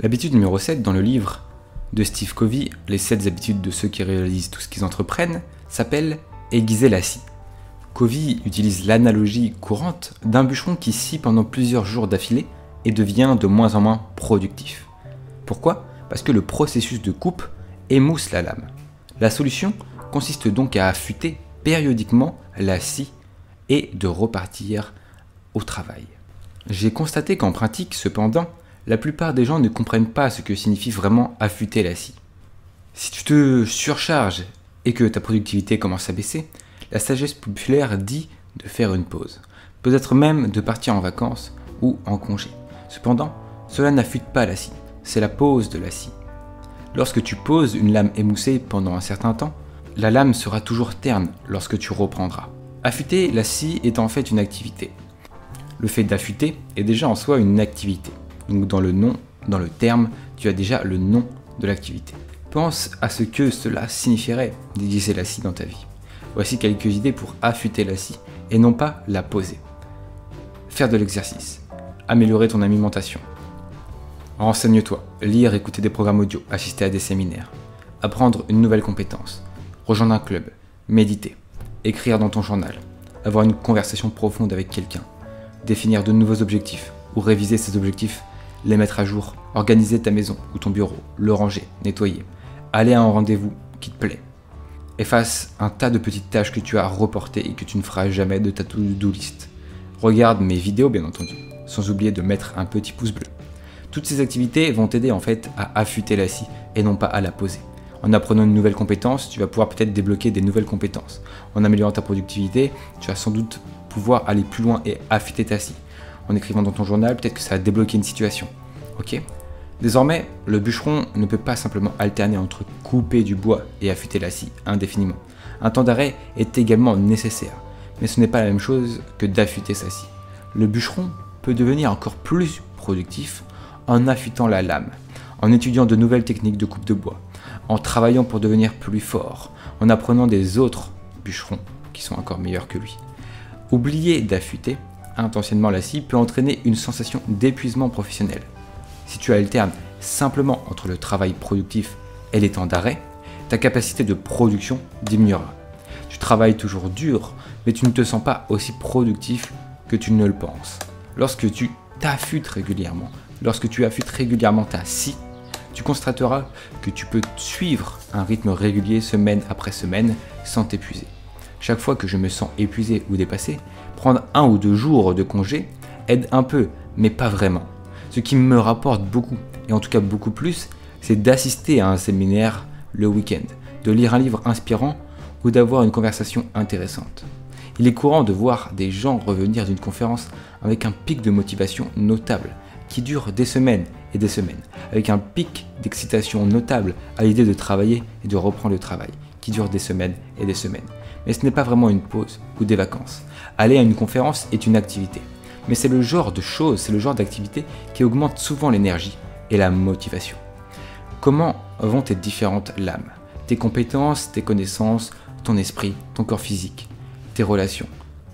L'habitude numéro 7 dans le livre de Steve Covey, Les 7 habitudes de ceux qui réalisent tout ce qu'ils entreprennent, s'appelle Aiguiser la scie. Covey utilise l'analogie courante d'un bûcheron qui scie pendant plusieurs jours d'affilée et devient de moins en moins productif. Pourquoi? Parce que le processus de coupe émousse la lame. La solution consiste donc à affûter périodiquement la scie et de repartir au travail. J'ai constaté qu'en pratique, cependant, la plupart des gens ne comprennent pas ce que signifie vraiment affûter la scie. Si tu te surcharges et que ta productivité commence à baisser, la sagesse populaire dit de faire une pause, peut-être même de partir en vacances ou en congé. Cependant, cela n'affûte pas la scie, c'est la pause de la scie. Lorsque tu poses une lame émoussée pendant un certain temps, la lame sera toujours terne lorsque tu reprendras. Affûter la scie est en fait une activité. Le fait d'affûter est déjà en soi une activité. Donc dans le nom, dans le terme, tu as déjà le nom de l'activité. Pense à ce que cela signifierait d'aiguiser la scie dans ta vie. Voici quelques idées pour affûter la scie et non pas la poser. Faire de l'exercice. Améliorer ton alimentation. Renseigne-toi. Lire, écouter des programmes audio, assister à des séminaires. Apprendre une nouvelle compétence. Rejoindre un club. Méditer. Écrire dans ton journal. Avoir une conversation profonde avec quelqu'un. Définir de nouveaux objectifs ou réviser ces objectifs, les mettre à jour, organiser ta maison ou ton bureau, le ranger, nettoyer, aller à un rendez-vous qui te plaît. Efface un tas de petites tâches que tu as reportées et que tu ne feras jamais de ta to-do list. Regarde mes vidéos bien entendu, sans oublier de mettre un petit pouce bleu. Toutes ces activités vont t'aider en fait à affûter la scie et non pas à la poser. En apprenant une nouvelle compétence, tu vas pouvoir peut-être débloquer des nouvelles compétences. En améliorant ta productivité, tu vas sans doute pouvoir aller plus loin et affûter ta scie en écrivant dans ton journal, peut-être que ça a débloqué une situation. Ok Désormais, le bûcheron ne peut pas simplement alterner entre couper du bois et affûter la scie indéfiniment. Un temps d'arrêt est également nécessaire, mais ce n'est pas la même chose que d'affûter sa scie. Le bûcheron peut devenir encore plus productif en affûtant la lame, en étudiant de nouvelles techniques de coupe de bois, en travaillant pour devenir plus fort, en apprenant des autres bûcherons qui sont encore meilleurs que lui. Oublier d'affûter intentionnellement la scie peut entraîner une sensation d'épuisement professionnel. Si tu alternes simplement entre le travail productif et les temps d'arrêt, ta capacité de production diminuera. Tu travailles toujours dur, mais tu ne te sens pas aussi productif que tu ne le penses. Lorsque tu t'affûtes régulièrement, lorsque tu affûtes régulièrement ta scie, tu constateras que tu peux suivre un rythme régulier semaine après semaine sans t'épuiser. Chaque fois que je me sens épuisé ou dépassé, prendre un ou deux jours de congé aide un peu, mais pas vraiment. Ce qui me rapporte beaucoup, et en tout cas beaucoup plus, c'est d'assister à un séminaire le week-end, de lire un livre inspirant ou d'avoir une conversation intéressante. Il est courant de voir des gens revenir d'une conférence avec un pic de motivation notable, qui dure des semaines et des semaines, avec un pic d'excitation notable à l'idée de travailler et de reprendre le travail, qui dure des semaines et des semaines mais ce n'est pas vraiment une pause ou des vacances. Aller à une conférence est une activité, mais c'est le genre de choses, c'est le genre d'activité qui augmente souvent l'énergie et la motivation. Comment vont tes différentes lames? Tes compétences, tes connaissances, ton esprit, ton corps physique, tes relations,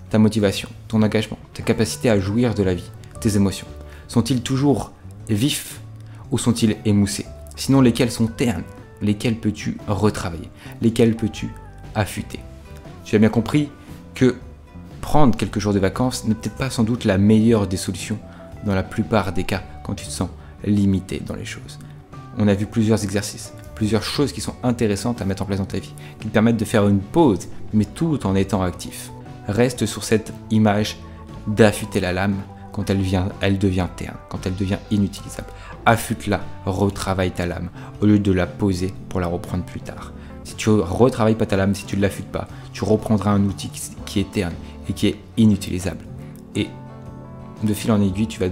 ta motivation, ton engagement, ta capacité à jouir de la vie, tes émotions? Sont-ils toujours vifs ou sont-ils émoussés? Sinon, lesquels sont ternes? Lesquels peux-tu retravailler? Lesquels peux-tu affûter? Tu as bien compris que prendre quelques jours de vacances n'est peut-être pas sans doute la meilleure des solutions dans la plupart des cas quand tu te sens limité dans les choses. On a vu plusieurs exercices, plusieurs choses qui sont intéressantes à mettre en place dans ta vie, qui te permettent de faire une pause, mais tout en étant actif. Reste sur cette image d'affûter la lame quand elle, vient, elle devient terne, quand elle devient inutilisable. Affûte-la, retravaille ta lame, au lieu de la poser pour la reprendre plus tard. Si tu retravailles pas ta lame, si tu ne l'affûtes pas, tu reprendras un outil qui est terne et qui est inutilisable. Et de fil en aiguille, tu vas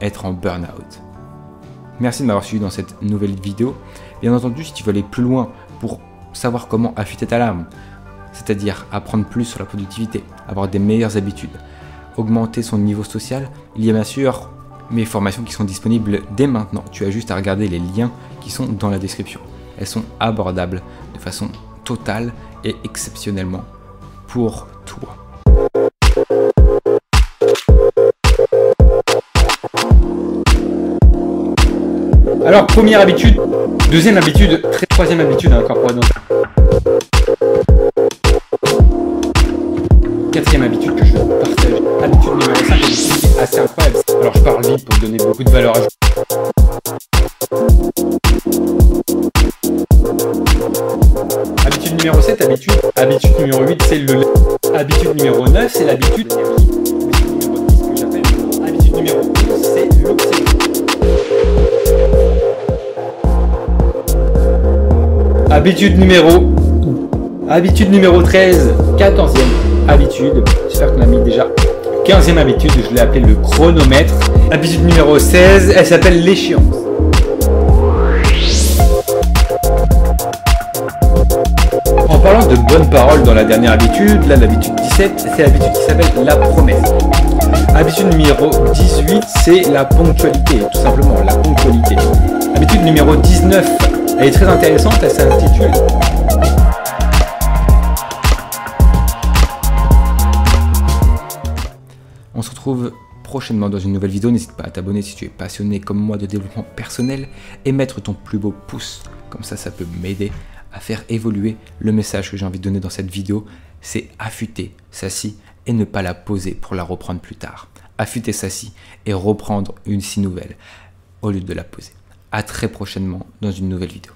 être en burn-out. Merci de m'avoir suivi dans cette nouvelle vidéo. Bien entendu, si tu veux aller plus loin pour savoir comment affûter ta lame, c'est-à-dire apprendre plus sur la productivité, avoir des meilleures habitudes, augmenter son niveau social, il y a bien sûr mes formations qui sont disponibles dès maintenant. Tu as juste à regarder les liens qui sont dans la description. Elles sont abordables de façon totale et exceptionnellement pour toi. Alors, première habitude, deuxième habitude, très troisième habitude à incorporer dans Quatrième habitude que je partage. Habitude numéro 5, habitude assez incroyable. Alors je parle vite pour donner beaucoup de valeur à Habitude numéro 7, habitude. Habitude numéro 8, c'est le Habitude numéro 9, c'est l'habitude. Habitude numéro 11, c'est l'obsession. Habitude numéro. Habitude numéro 13, 14e habitude. J'espère qu'on a mis déjà 15e habitude, je l'ai appelé le chronomètre. Habitude numéro 16, elle s'appelle l'échéance. Parlant de bonnes paroles dans la dernière habitude, là l'habitude 17, c'est l'habitude qui s'appelle la promesse. Habitude numéro 18, c'est la ponctualité, tout simplement, la ponctualité. Habitude numéro 19, elle est très intéressante, elle s'intitule On se retrouve prochainement dans une nouvelle vidéo. N'hésite pas à t'abonner si tu es passionné comme moi de développement personnel et mettre ton plus beau pouce. Comme ça, ça peut m'aider à faire évoluer le message que j'ai envie de donner dans cette vidéo. C'est affûter sa scie et ne pas la poser pour la reprendre plus tard. Affûter sa scie et reprendre une scie nouvelle au lieu de la poser. À très prochainement dans une nouvelle vidéo.